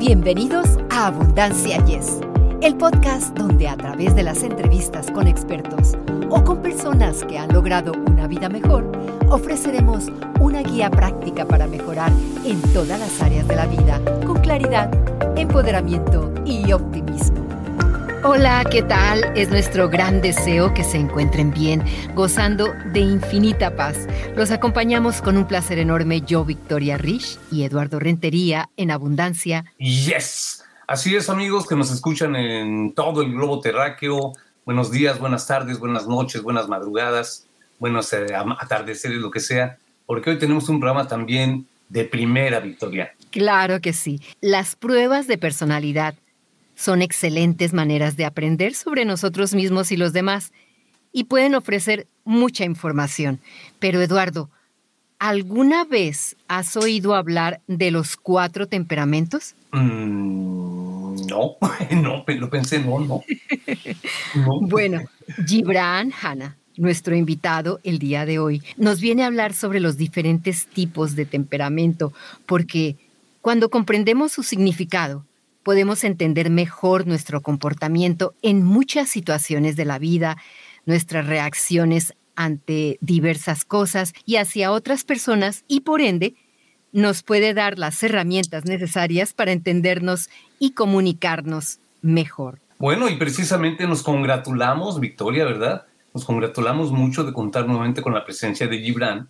Bienvenidos a Abundancia Yes, el podcast donde a través de las entrevistas con expertos o con personas que han logrado una vida mejor, ofreceremos una guía práctica para mejorar en todas las áreas de la vida con claridad, empoderamiento y optimismo. Hola, ¿qué tal? Es nuestro gran deseo que se encuentren bien, gozando de infinita paz. Los acompañamos con un placer enorme yo, Victoria Rich y Eduardo Rentería en Abundancia. Yes. Así es, amigos que nos escuchan en todo el globo terráqueo. Buenos días, buenas tardes, buenas noches, buenas madrugadas, buenos eh, atardeceres, lo que sea, porque hoy tenemos un programa también de primera, Victoria. Claro que sí. Las pruebas de personalidad son excelentes maneras de aprender sobre nosotros mismos y los demás y pueden ofrecer mucha información. Pero Eduardo, ¿alguna vez has oído hablar de los cuatro temperamentos? Mm, no, no, lo pensé, no, no. bueno, Gibran Hanna, nuestro invitado el día de hoy, nos viene a hablar sobre los diferentes tipos de temperamento, porque cuando comprendemos su significado, podemos entender mejor nuestro comportamiento en muchas situaciones de la vida, nuestras reacciones ante diversas cosas y hacia otras personas y por ende nos puede dar las herramientas necesarias para entendernos y comunicarnos mejor. Bueno, y precisamente nos congratulamos, Victoria, ¿verdad? Nos congratulamos mucho de contar nuevamente con la presencia de Gibran,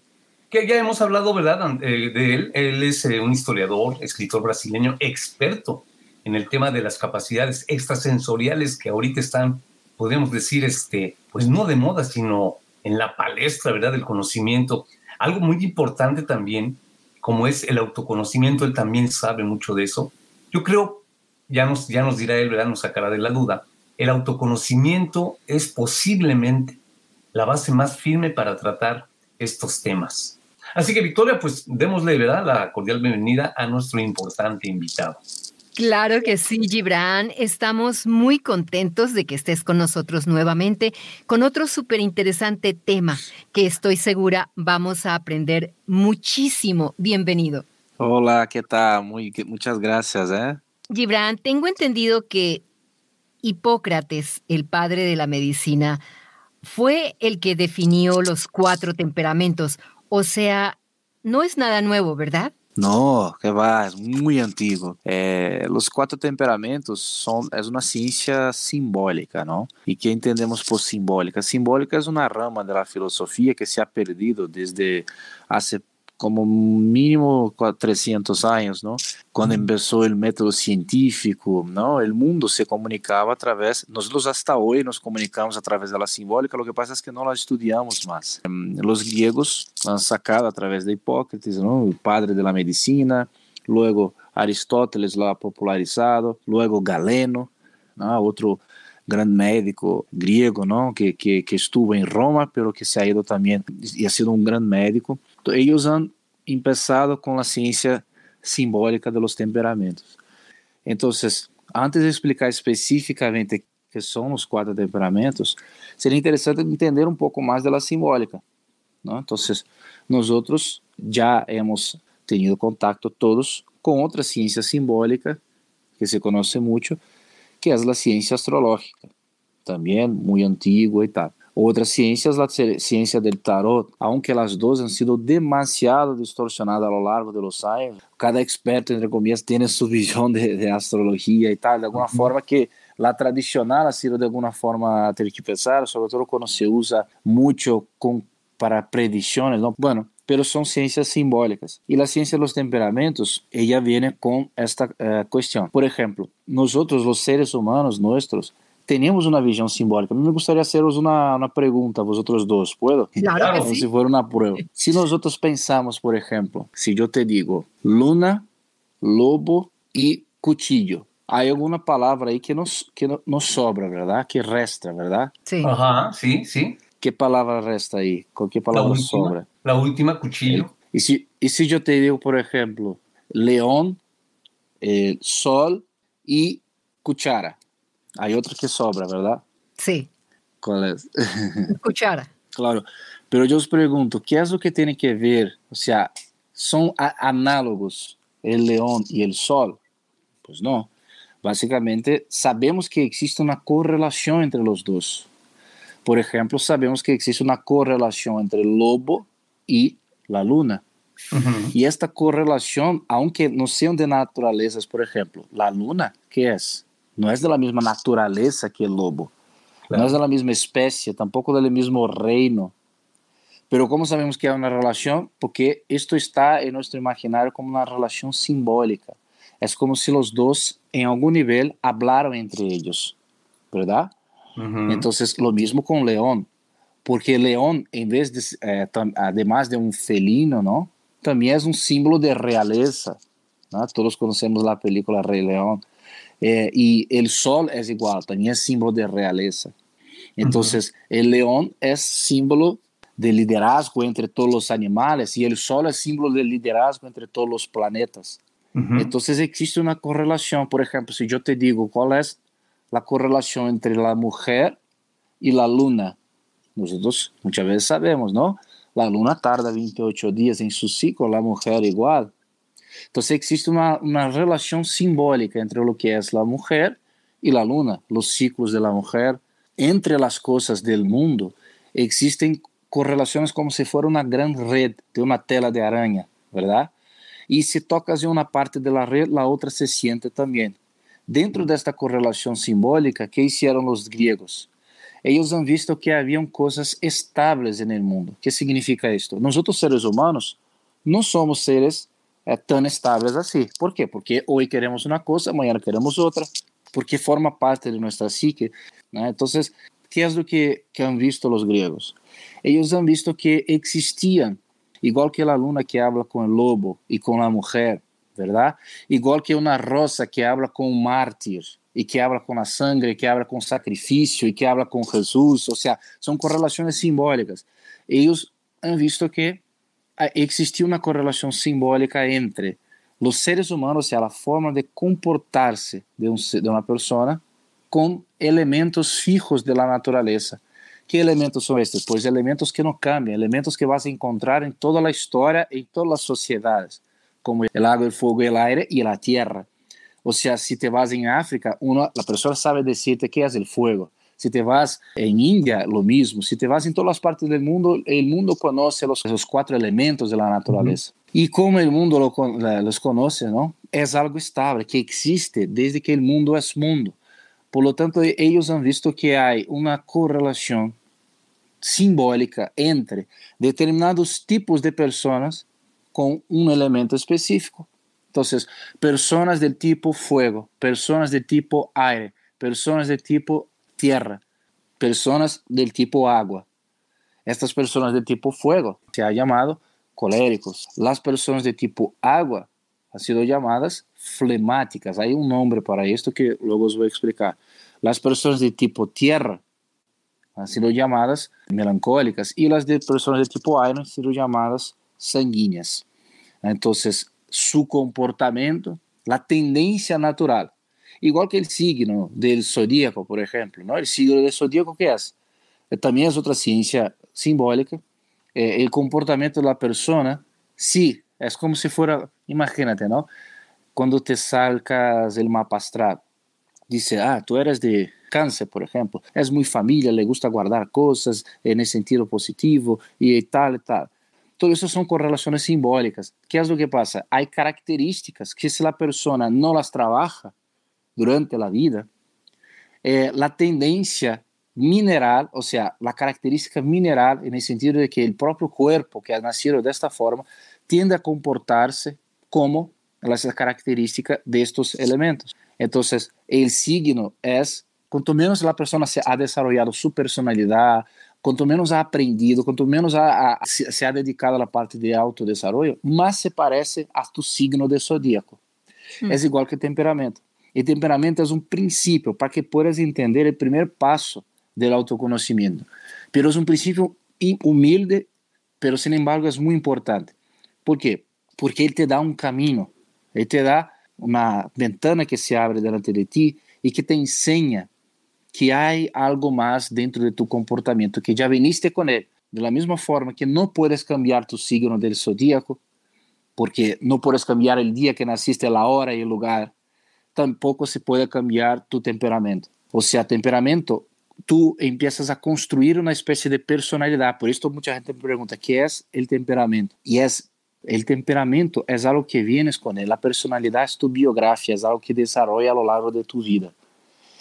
que ya hemos hablado, ¿verdad?, eh, de él. Él es eh, un historiador, escritor brasileño, experto en el tema de las capacidades extrasensoriales que ahorita están, podríamos decir, este, pues no de moda, sino en la palestra, ¿verdad?, del conocimiento. Algo muy importante también, como es el autoconocimiento, él también sabe mucho de eso. Yo creo, ya nos, ya nos dirá él, ¿verdad?, nos sacará de la duda, el autoconocimiento es posiblemente la base más firme para tratar estos temas. Así que, Victoria, pues démosle, ¿verdad?, la cordial bienvenida a nuestro importante invitado. Claro que sí, Gibran. Estamos muy contentos de que estés con nosotros nuevamente con otro súper interesante tema que estoy segura vamos a aprender muchísimo. Bienvenido. Hola, ¿qué tal? Muy, muchas gracias. ¿eh? Gibran, tengo entendido que Hipócrates, el padre de la medicina, fue el que definió los cuatro temperamentos. O sea, no es nada nuevo, ¿verdad? No, que va, es muy antiguo. Eh, los cuatro temperamentos son, es una ciencia simbólica, ¿no? ¿Y qué entendemos por simbólica? Simbólica es una rama de la filosofía que se ha perdido desde hace como mínimo 300 años, ¿no? Cuando empezó el método científico, ¿no? El mundo se comunicaba a través, nosotros hasta hoy nos comunicamos a través de la simbólica, lo que pasa es que no la estudiamos más. Em, los griegos han sacado a través de Hipócrates, ¿no? El padre de la medicina, luego Aristóteles lo ha popularizado, luego Galeno, ¿no? Otro gran médico griego, ¿no? Que, que, que estuvo en Roma, pero que se ha ido también y ha sido un gran médico. Ellos han empezado con la ciencia simbólica de los temperamentos. Entonces, antes de explicar específicamente qué son los cuatro temperamentos, sería interesante entender un poco más de la simbólica. ¿no? Entonces, nosotros ya hemos tenido contacto todos con otra ciencia simbólica que se conoce mucho, que es la ciencia astrológica, también muy antigua y tal. Otra ciencia es la ciencia del tarot, aunque las dos han sido demasiado distorsionadas a lo largo de los años. Cada experto, entre comillas, tiene su visión de, de astrología y tal, de alguna forma que la tradicional ha sido de alguna forma pensar, sobre todo cuando se usa mucho con, para predicciones, ¿no? Bueno, pero son ciencias simbólicas. Y la ciencia de los temperamentos, ella viene con esta uh, cuestión. Por ejemplo, nosotros los seres humanos nuestros, tenemos una visión simbólica. A mí me gustaría haceros una, una pregunta a vosotros dos, ¿puedo? Claro Como sí. si fuera una prueba. Si nosotros pensamos, por ejemplo, si yo te digo luna, lobo y cuchillo, hay alguna palabra ahí que nos, que no, nos sobra, ¿verdad? Que resta, ¿verdad? Sí. Ajá, sí, sí. ¿Qué palabra resta ahí? ¿Con qué palabra la última, sobra? La última, cuchillo. Y si, y si yo te digo, por ejemplo, león, eh, sol y cuchara. Hay otra que sobra, ¿verdad? Sí. ¿Cuál es? Cuchara. claro. Pero yo os pregunto, ¿qué es lo que tiene que ver? O sea, ¿son análogos el león y el sol? Pues no. Básicamente, sabemos que existe una correlación entre los dos. Por ejemplo, sabemos que existe una correlación entre el lobo y la luna. Y esta correlación, aunque no sean de naturalezas, por ejemplo, la luna, ¿qué es? No es de la misma naturaleza que el lobo. No es de la misma especie, tampoco del mismo reino. Pero ¿cómo sabemos que hay una relación? Porque esto está en nuestro imaginario como una relación simbólica. Es como si los dos en algún nivel hablaran entre ellos, ¿verdad? Entonces, lo mismo con león, porque el león, en vez de, eh, además de un felino, ¿no? También es un símbolo de realeza. ¿no? Todos conocemos la película Rey León. Eh, y el sol es igual, también es símbolo de realeza. Entonces, el león es símbolo de liderazgo entre todos los animales y el sol es símbolo de liderazgo entre todos los planetas. Entonces existe una correlación. Por ejemplo, si yo te digo cuál es la correlación entre la mujer y la luna, nosotros muchas veces sabemos, ¿no? La luna tarda 28 días en su ciclo, la mujer igual. Entonces existe una, relación simbólica entre lo que es la mujer y la luna, los ciclos de la mujer. Entre las cosas del mundo existen correlaciones como si fuera una gran red de una tela de araña, ¿verdad? Y si tocas en una parte de la red, la otra se siente también. Dentro de esta correlación simbólica, ¿qué hicieron los griegos? Ellos han visto que habían cosas estables en el mundo. ¿Qué significa esto? Nosotros seres humanos no somos seres é, tão estáveis assim. Por quê? Porque hoje queremos uma coisa, amanhã queremos outra, porque forma parte de nossa psique. Né? Então, que é o que, que han visto os gregos? Eles han visto que existiam, igual que a luna que habla com o lobo e com a mulher, verdade? Igual que uma rosa que habla com o mártir e que habla com a sangre, que habla com sacrifício e que habla com Jesus, ou seja, são correlações simbólicas. Eles han visto que existia uma correlação simbólica entre os seres humanos, ou seja, a forma de comportar-se de, um, de uma pessoa com elementos fijos da natureza. Que elementos são estes? Pois elementos que não cambiam, elementos que vas a encontrar em toda a história, em todas as sociedades, como o água, o fogo, o aire e a terra. Ou seja, se te vas em África, uma, a pessoa sabe dizer-te que é o fogo, si te vas en India, lo mismo. Si te vas en todas las partes del mundo, el mundo conoce los, esos cuatro elementos de la naturaleza. Uh -huh. Y como el mundo lo, los conoce, ¿no? Es algo estable, que existe desde que el mundo es mundo. Por lo tanto, ellos han visto que hay una correlación simbólica entre determinados tipos de personas con un elemento específico. Entonces, personas del tipo fuego, personas de tipo aire, personas de tipo tierra, personas del tipo agua. Estas personas de tipo fuego se ha llamado coléricos. Las personas de tipo agua han sido llamadas flemáticas. Hay un nombre para esto que luego os voy a explicar. Las personas de tipo tierra han sido llamadas melancólicas y las de personas de tipo aire han sido llamadas sanguíneas. Entonces, su comportamiento, la tendencia natural igual que el signo del zodíaco, por ejemplo, ¿no? El signo del zodíaco, ¿qué es? Eh, también es otra ciencia simbólica. Eh, el comportamiento de la persona, sí, es como si fuera, imagínate, ¿no? Cuando te sacas el mapa astral, dice, ah, tú eres de cáncer, por ejemplo, es muy familia, le gusta guardar cosas en el sentido positivo y tal y tal. Todo eso son correlaciones simbólicas. ¿Qué es lo que pasa? Hay características que si la persona no las trabaja, durante a vida, eh, a tendência mineral, ou seja, a característica mineral, no sentido de que o próprio corpo, que é nascido desta forma, tende a comportar-se como essa característica destes elementos. Então, o signo é, quanto menos a pessoa se ha desarrollado sua personalidade, quanto menos ha aprendido, quanto menos ha, ha, se, se ha dedicado à parte de autodesarrollo, mais se parece a tu signo de zodíaco. Hum. É igual que temperamento. E temperamento é um princípio para que puedas entender o primeiro passo do autoconhecimento. Pero é um princípio humilde, pero sin embargo é muito importante. Por quê? Porque ele te dá um caminho, ele te dá uma ventana que se abre delante de ti e que te ensina que há algo mais dentro de tu comportamento, que já viniste com ele. De la mesma forma que não puedes cambiar tu signo del zodíaco, porque não puedes cambiar o dia que nasciste, a hora e o lugar, tampoco se puede cambiar tu temperamento. O sea, temperamento, tú empiezas a construir una especie de personalidad. Por esto mucha gente me pregunta, ¿qué es el temperamento? Y es, el temperamento es algo que vienes con él. La personalidad es tu biografía, es algo que desarrolla a lo largo de tu vida.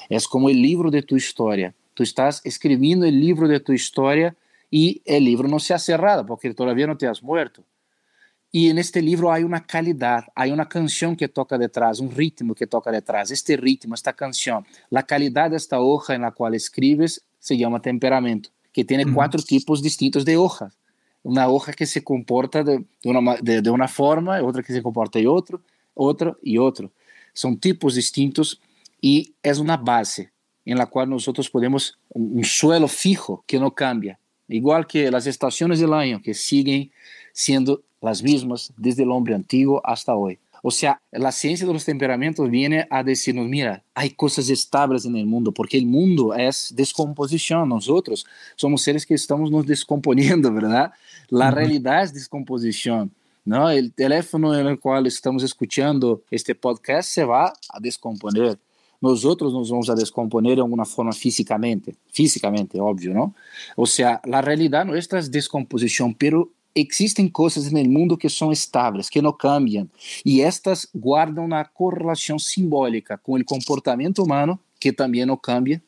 Es como el libro de tu historia. Tú estás escribiendo el libro de tu historia y el libro no se ha cerrado porque todavía no te has muerto. Y en este libro hay una calidad, hay una canción que toca detrás, un ritmo que toca detrás. Este ritmo, esta canción, la calidad de esta hoja en la cual escribes se llama temperamento, que tiene cuatro tipos distintos de hojas. Una hoja que se comporta de, una, de, una forma, otra que se comporta de otro, otro y otro. Son tipos distintos y es una base en la cual nosotros podemos, un suelo fijo que no cambia, igual que las estaciones del año que siguen siendo las mismas desde el hombre antiguo hasta hoy. O sea, la ciencia de los temperamentos viene a decirnos, mira, hay cosas estables en el mundo, porque el mundo es descomposición, nosotros somos seres que estamos nos descomponiendo, ¿verdad? La realidad es descomposición. ¿no? El teléfono en el cual estamos escuchando este podcast se va a descomponer. Nosotros nos vamos a descomponer de alguna forma físicamente, físicamente, obvio, ¿no? O sea, la realidad nuestra es descomposición, pero existen cosas en el mundo que son estables, que no cambian, y estas guardan una correlación simbólica con el comportamiento humano, que también no cambia,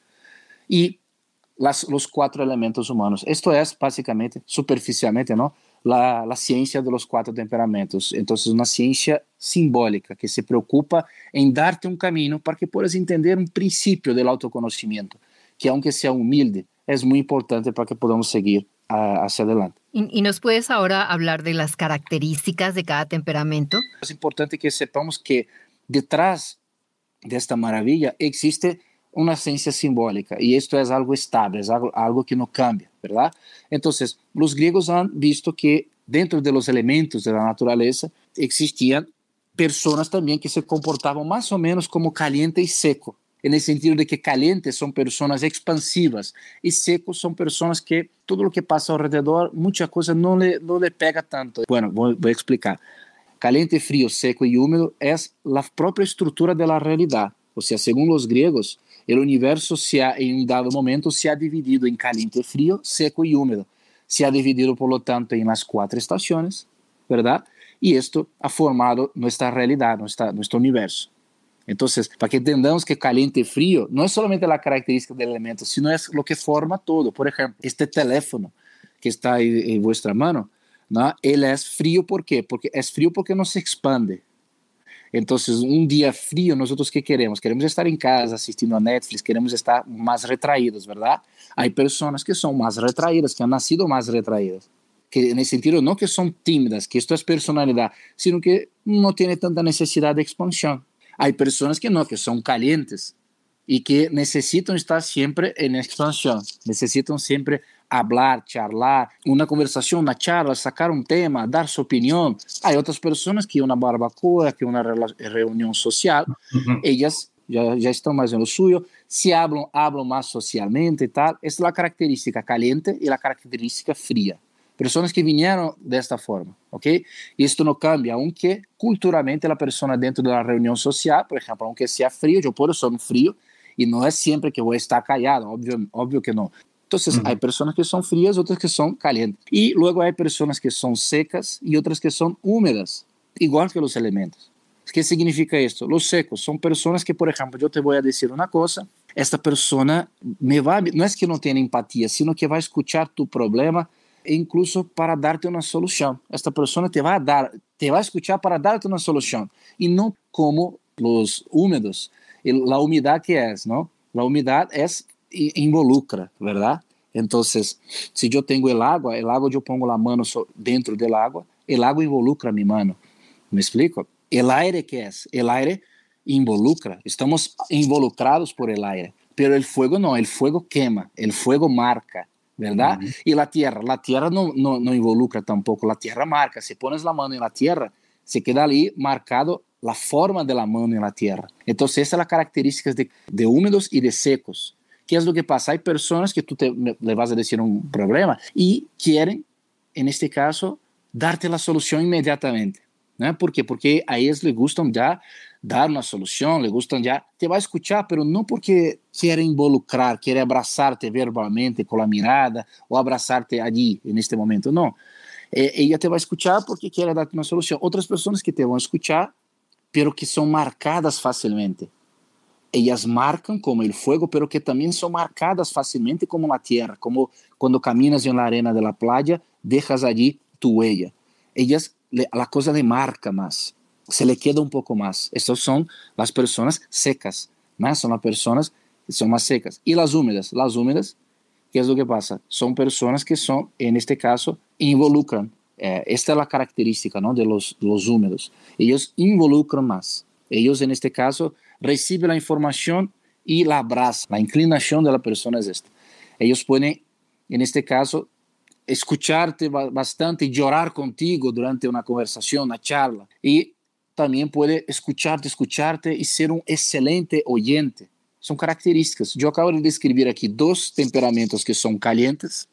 y las, los cuatro elementos humanos. Esto es básicamente, superficialmente, ¿no? La, la, ciencia de los cuatro temperamentos. Entonces, una ciencia simbólica que se preocupa en darte un camino para que puedas entender un principio del autoconocimiento, que aunque sea humilde, es muy importante para que podamos seguir hacia adelante. ¿Y, nos puedes ahora hablar de las características de cada temperamento? Es importante que sepamos que detrás de esta maravilla existe una ciencia simbólica y esto es algo estable, es algo, algo que no cambia, ¿verdad? Entonces, los griegos han visto que dentro de los elementos de la naturaleza existían personas también que se comportaban más o menos como caliente y seco en el sentido de que calientes son personas expansivas y secos son personas que todo lo que pasa alrededor, muchas cosas no le, no le pega tanto. Bueno, voy, voy a explicar. Caliente, frío, seco y húmedo es la propia estructura de la realidad. O sea, según los griegos, el universo se ha, en un dado momento se ha dividido en caliente, frío, seco y húmedo. Se ha dividido, por lo tanto, en las cuatro estaciones, ¿verdad? Y esto ha formado nuestra realidad, nuestra, nuestro universo. Entonces, para que entendamos que caliente y frío no es solamente la característica del elemento, sino es lo que forma todo. Por ejemplo, este teléfono que está ahí en vuestra mano, ¿no? él es frío ¿por? Porque es frío porque no se expande. Entonces, un día frío, nosotros qué queremos? Queremos estar en casa asistiendo a Netflix, queremos estar más retraídos, ¿verdad? Hay personas que son más retraídas, que han nacido más retraídas que en el sentido no que son tímidas, que esto es personalidad, sino que no tiene tanta necesidad de expansión. Hay personas que no, que son calientes y que necesitan estar siempre en expansión, necesitan siempre hablar, charlar, una conversación, una charla, sacar un tema, dar su opinión. Hay otras personas que una barbacoa, que una reunión social, ellas ya, ya, están más en lo suyo, si hablan, hablan más socialmente y tal. Esta es la característica caliente y la característica fría. Personas que vinieron de esta forma, ¿ok? Y esto no cambia, aunque culturalmente la persona dentro de la reunión social, por ejemplo, aunque sea frío, yo puedo ser frío y no es siempre que voy a estar callado, obvio, obvio que no. Entonces, uh -huh. hay personas que son frías, otras que son calientes. Y luego hay personas que son secas y otras que son húmedas, igual que los elementos. ¿Qué significa esto? Los secos son personas que, por ejemplo, yo te voy a decir una cosa, esta persona me va, no es que no tiene empatía, sino que va a escuchar tu problema e incluso para darte una solución. Esta persona te va a dar, te va a escuchar para darte una solución y no como los húmedos, la humedad que es, ¿no? La humedad es involucra, ¿verdad? Entonces, si yo tengo el agua, el agua yo pongo la mano dentro del agua, el agua involucra mi mano. ¿Me explico? El aire que es, el aire involucra, estamos involucrados por el aire, pero el fuego no, el fuego quema, el fuego marca, ¿verdad? Uh -huh. Y la tierra, la tierra no, no, no, involucra tampoco, la tierra marca, si pones la mano en la tierra, se queda ahí marcado la forma de la mano en la tierra. Entonces, esa es la característica de, de húmedos y de secos. ¿Qué es lo que pasa? Hay personas que tú te, le vas a decir un problema y quieren, en este caso, darte la solución inmediatamente. ¿no? ¿Por qué? Porque a ellos les gustan ya dar una solución, le gustan ya, te va a escuchar, pero no porque quiere involucrar, quiere abrazarte verbalmente con la mirada o abrazarte allí en este momento, no. Eh, ella te va a escuchar porque quiere darte una solución. Otras personas que te van a escuchar, pero que son marcadas fácilmente. Ellas marcan como el fuego, pero que también son marcadas fácilmente como la tierra, como cuando caminas en la arena de la playa, dejas allí tu huella. Ellas, la cosa le marca más se le queda un poco más. Estas son las personas secas, ¿no? son las personas que son más secas. Y las húmedas, las húmedas, ¿qué es lo que pasa? Son personas que son, en este caso, involucran. Eh, esta es la característica ¿no? de los, los húmedos. Ellos involucran más. Ellos, en este caso, reciben la información y la abrazan. La inclinación de la persona es esta. Ellos pueden, en este caso, escucharte bastante y llorar contigo durante una conversación, una charla. Y también puede escucharte, escucharte y ser un excelente oyente. Son características. Yo acabo de describir aquí dos temperamentos que son calientes,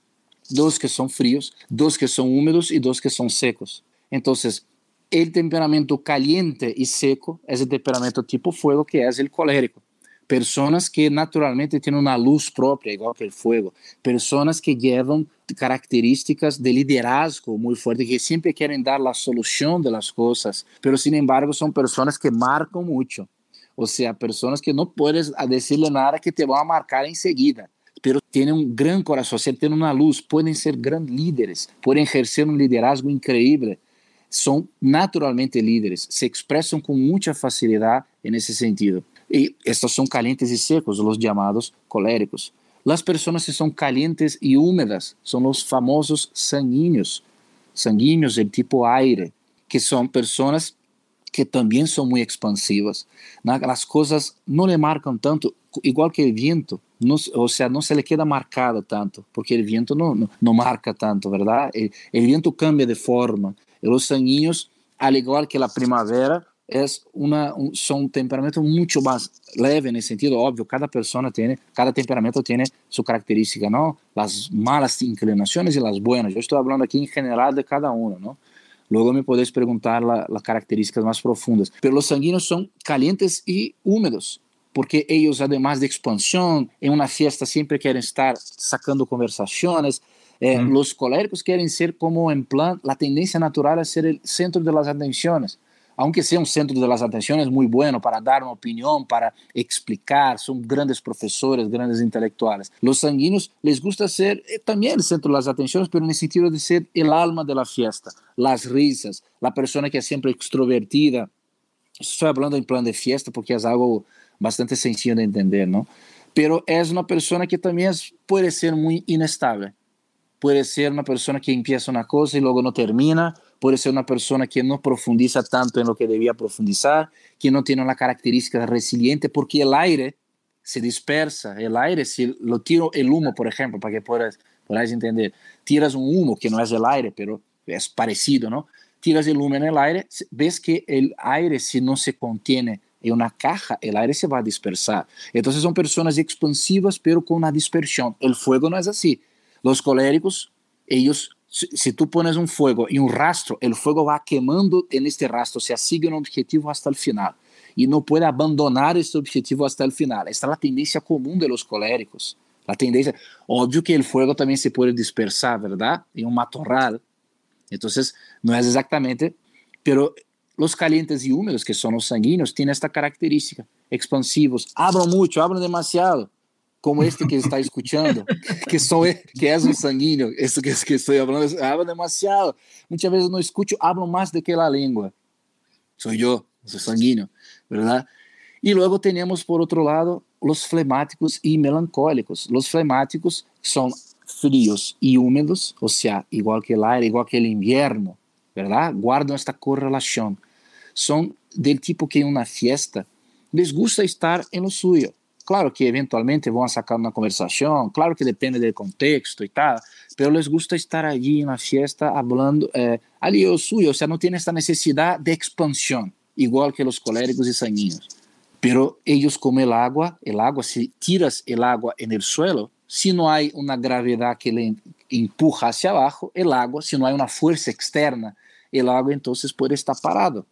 dos que son fríos, dos que son húmedos y dos que son secos. Entonces, el temperamento caliente y seco es el temperamento tipo fuego, que es el colérico. Personas que naturalmente tienen una luz propia, igual que el fuego. Personas que llevan características de liderazgo muy fuerte, que siempre quieren dar la solución de las cosas, pero sin embargo son personas que marcan mucho. O sea, personas que no puedes decirle nada que te van a marcar enseguida, pero tienen un gran corazón, tienen una luz, pueden ser grandes líderes, pueden ejercer un liderazgo increíble. Son naturalmente líderes, se expresan con mucha facilidad en ese sentido. Y estos son calientes y secos, los llamados coléricos. Las personas que son calientes y húmedas son los famosos sanguíneos, sanguíneos del tipo aire, que son personas que también son muy expansivas. Las cosas no le marcan tanto, igual que el viento, no, o sea, no se le queda marcado tanto, porque el viento no, no, no marca tanto, ¿verdad? El, el, viento cambia de forma. Los sanguíneos, al igual que la primavera, es una, un, son un temperamento mucho más leve en el sentido obvio, cada persona tiene, cada temperamento tiene su característica, ¿no? Las malas inclinaciones y las buenas. Yo estoy hablando aquí en general de cada uno, ¿no? Luego me podéis preguntar las la características más profundas. Pero los sanguíneos son calientes y húmedos, porque ellos, además de expansión, en una fiesta siempre quieren estar sacando conversaciones. Eh. Los coléricos quieren ser como en plan, la tendencia natural es ser el centro de las atenciones aunque sea un centro de las atenciones muy bueno para dar una opinión, para explicar, son grandes profesores, grandes intelectuales. Los sanguíneos les gusta ser eh, también el centro de las atenciones, pero en el sentido de ser el alma de la fiesta, las risas, la persona que es siempre extrovertida. Estoy hablando en plan de fiesta porque es algo bastante sencillo de entender, ¿no? Pero es una persona que también puede ser muy inestable. Puede ser una persona que empieza una cosa y luego no termina, puede ser una persona que no profundiza tanto en lo que debía profundizar, que no tiene una característica resiliente, porque el aire se dispersa, el aire, si lo tiro el humo, por ejemplo, para que puedas, puedas entender, tiras un humo que no es el aire, pero es parecido, ¿no? Tiras el humo en el aire, ves que el aire si no se contiene en una caja, el aire se va a dispersar. Entonces son personas expansivas, pero con una dispersión. El fuego no es así. Los coléricos, ellos si tú pones un fuego y un rastro, el fuego va quemando en este rastro, se sigue un objetivo hasta el final y no puede abandonar este objetivo hasta el final. Esta es la tendencia común de los coléricos. La tendencia, obvio que el fuego también se puede dispersar, ¿verdad? En un matorral. Entonces, no es exactamente, pero los calientes y húmedos, que son los sanguíneos, tienen esta característica, expansivos, hablan mucho, hablan demasiado como este que está escuchando, que, soy, que es un sanguíneo, esto que, que estoy hablando, hablo demasiado. Muchas veces no escucho, hablo más de que la lengua. Soy yo, soy sanguíneo, ¿verdad? Y luego tenemos, por otro lado, los flemáticos y melancólicos. Los flemáticos son fríos y húmedos, o sea, igual que el aire, igual que el invierno, ¿verdad? Guardan esta correlación. Son del tipo que en una fiesta les gusta estar en lo suyo Claro que eventualmente vão sacar uma conversação, claro que depende do contexto e tal, pero les gusta estar allí na fiesta hablando eh, ali o suyo, o sea, não tem esta necessidade de expansão, igual que os coléricos e sanguíneos. Pero ellos como el agua, el agua, si tiras el agua en el suelo, si no hay una gravedad que le empuja hacia abajo, el agua, si no hay una fuerza externa, el agua entonces puede estar parado.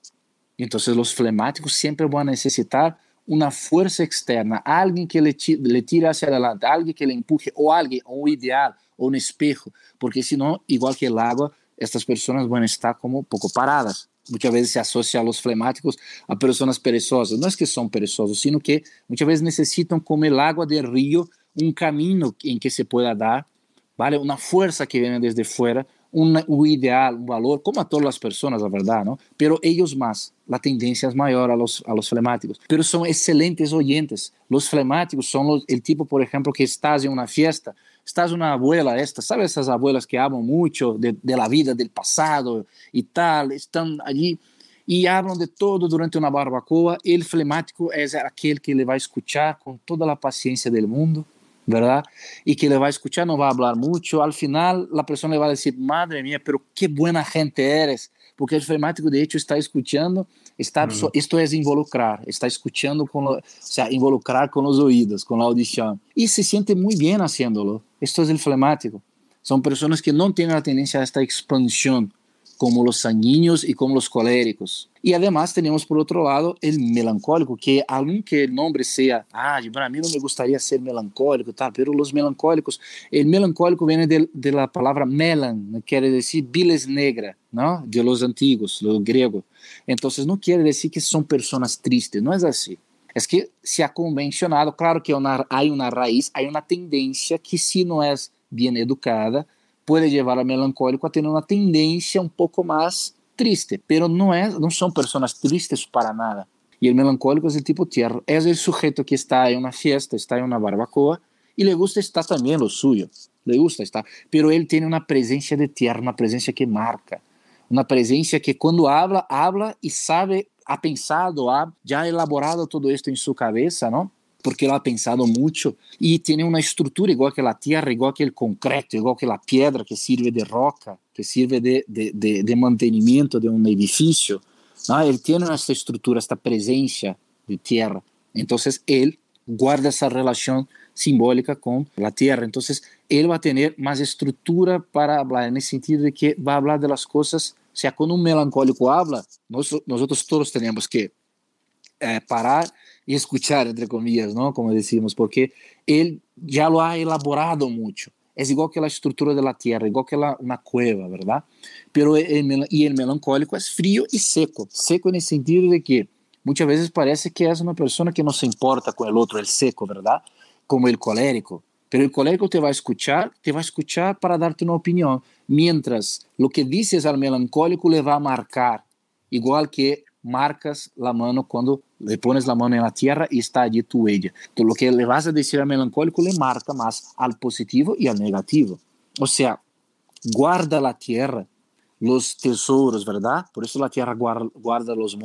Entonces los flemáticos siempre van a necesitar una fuerza externa, alguien que le, le tire hacia adelante, alguien que le empuje, o alguien, o un ideal, o un espejo, porque si no, igual que el agua, estas personas van a estar como poco paradas. Muchas veces se asocia a los flemáticos a personas perezosas. No es que son perezosos, sino que muchas veces necesitan como el agua del río, un camino en que se pueda dar, ¿vale? Una fuerza que viene desde fuera un, ideal, un valor, como a todas las personas, la verdad, ¿no? Pero ellos más, la tendencia es mayor a los, a los flemáticos. Pero son excelentes oyentes. Los flemáticos son el tipo, por ejemplo, que estás en una fiesta, estás una abuela esta, ¿sabes esas abuelas que hablan mucho de la vida, del pasado y tal? Están allí y hablan de todo durante una barbacoa. El flemático es aquel que le va a escuchar con toda la paciencia del mundo ¿verdad? Y que le va a escuchar, no va a hablar mucho. Al final, la persona le va a decir, madre mía, pero qué buena gente eres, porque el flemático, de hecho, está escuchando, está, mm. esto es involucrar, está escuchando, con lo, o sea, involucrar con los oídos, con la audición. Y se siente muy bien haciéndolo. Esto es el flemático. Son personas que no tienen la tendencia a esta expansión como los sanguíneos y como los coléricos. Y además tenemos por otro lado el melancólico, que aunque el nombre sea, ah, para mí no me gustaría ser melancólico, tal, pero los melancólicos, el melancólico viene de, de la palabra melan, quiere decir biles negra, ¿no? De los antiguos, los griegos. Entonces no quiere decir que son personas tristes, no es así. Es que se ha convencionado, claro que hay una raíz, hay una tendencia que si no es bien educada, puede llevar al melancólico a tener una tendencia un poco más triste, pero no, es, no son personas tristes para nada. Y el melancólico es el tipo tierra, es el sujeto que está en una fiesta, está en una barbacoa y le gusta estar también lo suyo, le gusta estar, pero él tiene una presencia de tierra, una presencia que marca, una presencia que cuando habla, habla y sabe, ha pensado, ha ya elaborado todo esto en su cabeza, ¿no? Porque él ha pensado mucho y tiene una estructura igual que la tierra, igual que el concreto, igual que la piedra que sirve de roca, que sirve de, de, de, de mantenimiento de un edificio. ¿no? Él tiene esta estructura, esta presencia de tierra. Entonces él guarda esa relación simbólica con la tierra. Entonces él va a tener más estructura para hablar, en el sentido de que va a hablar de las cosas. O sea, cuando un melancólico habla, nosotros todos tenemos que eh, parar escuchar, entre comillas, ¿no? Como decimos, porque él ya lo ha elaborado mucho. Es igual que la estructura de la tierra, igual que la, una cueva, ¿verdad? Pero el, y el melancólico es frío y seco. Seco en el sentido de que muchas veces parece que es una persona que no se importa con el otro, el seco, ¿verdad? Como el colérico. Pero el colérico te va a escuchar, te va a escuchar para darte una opinión, mientras lo que dices al melancólico le va a marcar, igual que marcas la mano cuando le pones la mano en la tierra y está allí tu huella. Entonces, lo que le vas a decir al melancólico le marca más al positivo y al negativo. O sea, guarda la tierra, los tesoros, ¿verdad? Por eso la tierra guarda, los,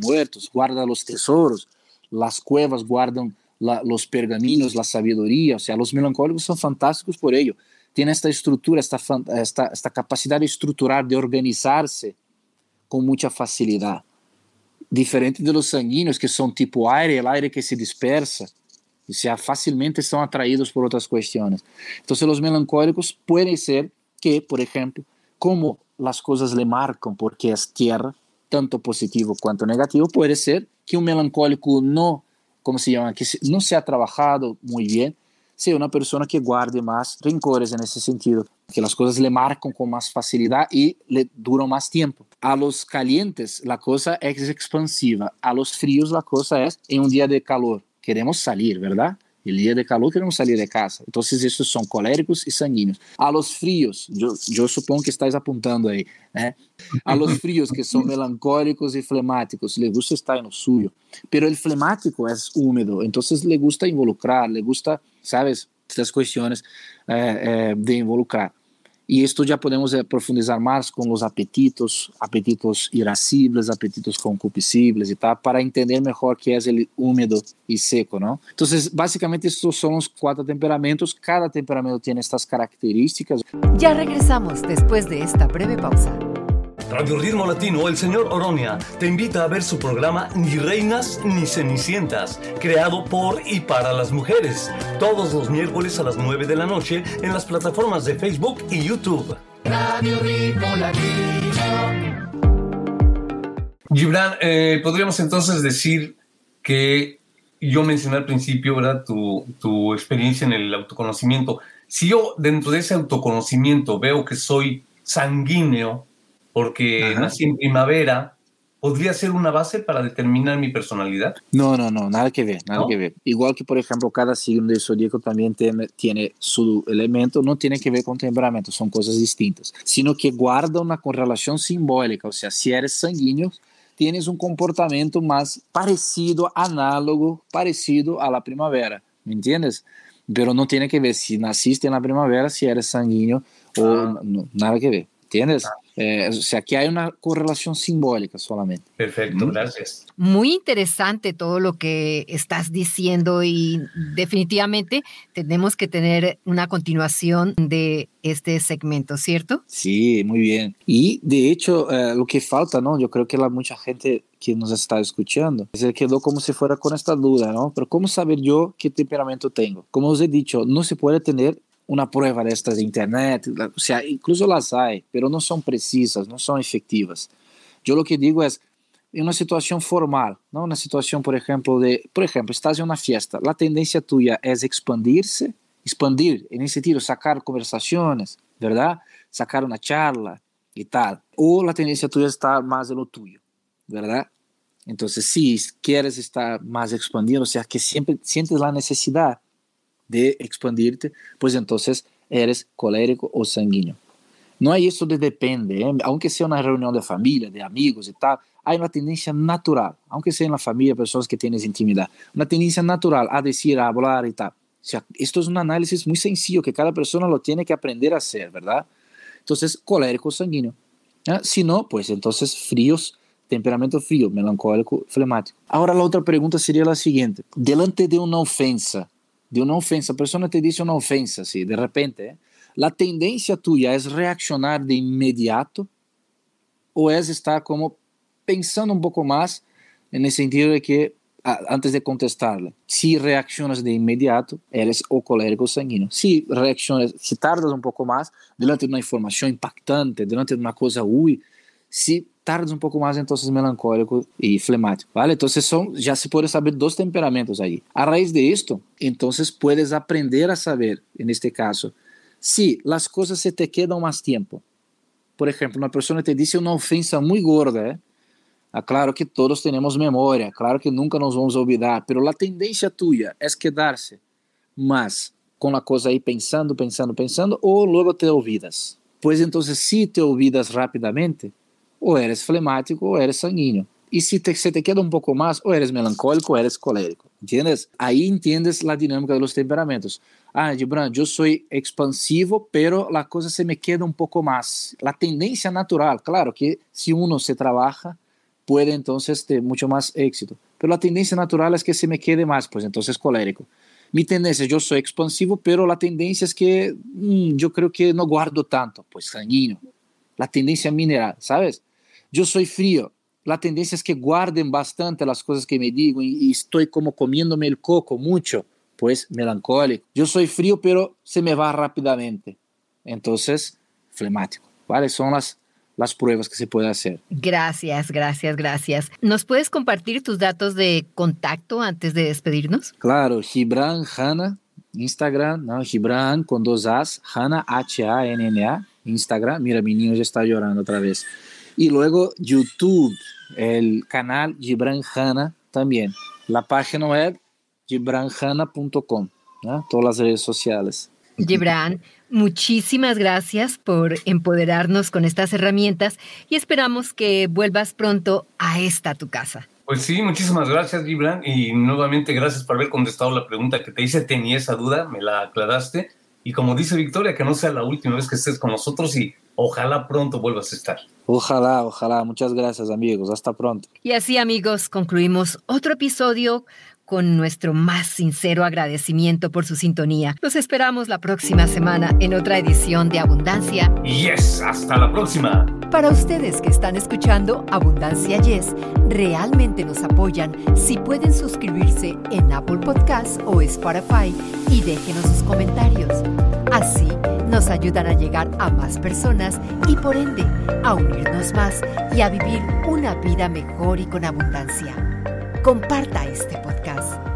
muertos, guarda los tesoros, las cuevas guardan los pergaminos, la sabiduría. O sea, los melancólicos son fantásticos por ello. Tienen esta estructura, esta, esta, esta capacidad de estructurar, de organizarse con mucha facilidad diferente de los sanguíneos que son tipo aire, el aire que se dispersa, o sea, fácilmente son atraídos por otras cuestiones. Entonces los melancólicos pueden ser que, por ejemplo, como las cosas le marcan porque es tierra, tanto positivo cuanto negativo, puede ser que un melancólico no, ¿cómo se llama? Que no se ha trabajado muy bien, sea una persona que guarde más rencores en ese sentido, que las cosas le marcan con más facilidad y le duran más tiempo. A los calientes la cosa es expansiva, a los fríos la cosa es en un día de calor. Queremos salir, ¿verdad? El día de calor queremos salir de casa. Entonces, esos son coléricos y sanguíneos. A los fríos, yo, yo supongo que estáis apuntando ahí, ¿eh? a los fríos que son melancólicos y flemáticos, le gusta estar en lo suyo. Pero el flemático es húmedo, entonces le gusta involucrar, le gusta ¿sabes? Estas cuestiones eh, eh, de involucrar. Y esto ya podemos eh, profundizar más con los apetitos, apetitos irascibles, apetitos concupiscibles y tal, para entender mejor qué es el húmedo y seco, ¿no? Entonces, básicamente estos son los cuatro temperamentos. Cada temperamento tiene estas características. Ya regresamos después de esta breve pausa. Radio Ritmo Latino, el señor Oronia, te invita a ver su programa Ni Reinas ni Cenicientas, creado por y para las mujeres, todos los miércoles a las 9 de la noche en las plataformas de Facebook y YouTube. Radio Ritmo Latino. Gibran, eh, podríamos entonces decir que yo mencioné al principio, ¿verdad? Tu, tu experiencia en el autoconocimiento. Si yo dentro de ese autoconocimiento veo que soy sanguíneo porque nací en primavera, ¿podría ser una base para determinar mi personalidad? No, no, no, nada que ver, nada que ver. Igual que, por ejemplo, cada signo del zodíaco también tiene, tiene, su elemento, no tiene que ver con temperamento, son cosas distintas, sino que guarda una correlación simbólica, o sea, si eres sanguíneo, tienes un comportamiento más parecido, análogo, parecido a la primavera, ¿me entiendes? Pero no tiene que ver si naciste en la primavera, si eres sanguíneo o ah. no, nada que ver, ¿entiendes? Ah. Eh, o sea, que hay una correlación simbólica solamente. Perfecto, gracias. Muy interesante todo lo que estás diciendo y definitivamente tenemos que tener una continuación de este segmento, ¿cierto? Sí, muy bien. Y de hecho, eh, lo que falta, ¿no? Yo creo que la mucha gente que nos está escuchando se quedó como si fuera con esta duda, ¿no? Pero ¿cómo saber yo qué temperamento tengo? Como os he dicho, no se puede tener una prueba de estas de internet, o sea, incluso las hay, pero no son precisas, no son efectivas. Yo lo que digo es, en una situación formal, ¿no? una situación, por ejemplo, de, por ejemplo, estás en una fiesta, la tendencia tuya es expandirse, expandir, en ese sentido, sacar conversaciones, ¿verdad? Sacar una charla y tal. O la tendencia tuya está más de lo tuyo, ¿verdad? Entonces, si quieres estar más expandido, o sea, que siempre sientes la necesidad de expandirte, pues entonces eres colérico o sanguíneo. No hay eso de depende, ¿eh? aunque sea una reunión de familia, de amigos y tal, hay una tendencia natural, aunque sea en la familia, personas que tienes intimidad, una tendencia natural a decir, a hablar y tal. O sea, esto es un análisis muy sencillo que cada persona lo tiene que aprender a hacer, ¿verdad? Entonces, colérico sanguíneo. ¿eh? Si no, pues entonces fríos, temperamento frío, melancólico, flemático. Ahora la otra pregunta sería la siguiente. Delante de una ofensa, de una ofensa, a persona te dice una ofensa, así, de repente, ¿eh? la tendencia tuya es reaccionar de inmediato o es estar como pensando poco más en el sentido de que antes de contestarle, si reaccionas de inmediato, eres o colérico sanguíneo. Si reaccionas, si tardas un poco más, delante de una información impactante, delante de una cosa, uy, si tardas un poco más, entonces melancólico y flemático, ¿vale? Entonces son, ya se puede saber dos temperamentos ahí. A raíz de esto, entonces puedes aprender a saber, en este caso, si las cosas se te quedan más tiempo. Por ejemplo, una persona te dice una ofensa muy gorda, ¿eh? Ah, claro que todos tenemos memoria, claro que nunca nos vamos a olvidar, pero la tendencia tuya es quedarse más con la cosa ahí pensando, pensando, pensando, o luego te olvidas. Pues entonces, si te olvidas rápidamente, o eres flemático o eres sanguíneo. Y si te, se te queda un poco más, o eres melancólico o eres colérico. ¿Entiendes? Ahí entiendes la dinámica de los temperamentos. Ah, Gibran, yo soy expansivo, pero la cosa se me queda un poco más. La tendencia natural, claro que si uno se trabaja, puede entonces tener mucho más éxito. Pero la tendencia natural es que se me quede más, pues entonces colérico. Mi tendencia, yo soy expansivo, pero la tendencia es que mmm, yo creo que no guardo tanto, pues sanguíneo. La tendencia mineral, ¿sabes? Yo soy frío. La tendencia es que guarden bastante las cosas que me digo y, estoy como comiéndome el coco mucho, pues melancólico. Yo soy frío, pero se me va rápidamente. Entonces, flemático. ¿Vale? Son las, las pruebas que se puede hacer. Gracias, gracias, gracias. ¿Nos puedes compartir tus datos de contacto antes de despedirnos? Claro, Gibran Hanna, Instagram, ¿no? Gibran con dos As, Hanna, H-A-N-N-A, Instagram. Mira, mi niño ya está llorando otra vez. Y luego YouTube, el canal Gibran Hanna también. La página web gibranhanna.com, todas las redes sociales. Gibran, muchísimas gracias por empoderarnos con estas herramientas y esperamos que vuelvas pronto a esta tu casa. Pues sí, muchísimas gracias, Gibran, y nuevamente gracias por haber contestado la pregunta que te hice. Tenía esa duda, me la aclaraste. Y como dice Victoria, que no sea la última vez que estés con nosotros y ojalá pronto vuelvas a estar. Ojalá, ojalá. Muchas gracias amigos. Hasta pronto. Y así amigos, concluimos otro episodio con nuestro más sincero agradecimiento por su sintonía. Los esperamos la próxima semana en otra edición de Abundancia. Yes, hasta la próxima. Para ustedes que están escuchando Abundancia Yes, realmente nos apoyan si pueden suscribirse en Apple Podcasts o Spotify y déjenos sus comentarios. Así nos ayudan a llegar a más personas y por ende a unirnos más y a vivir una vida mejor y con abundancia. Comparta este podcast.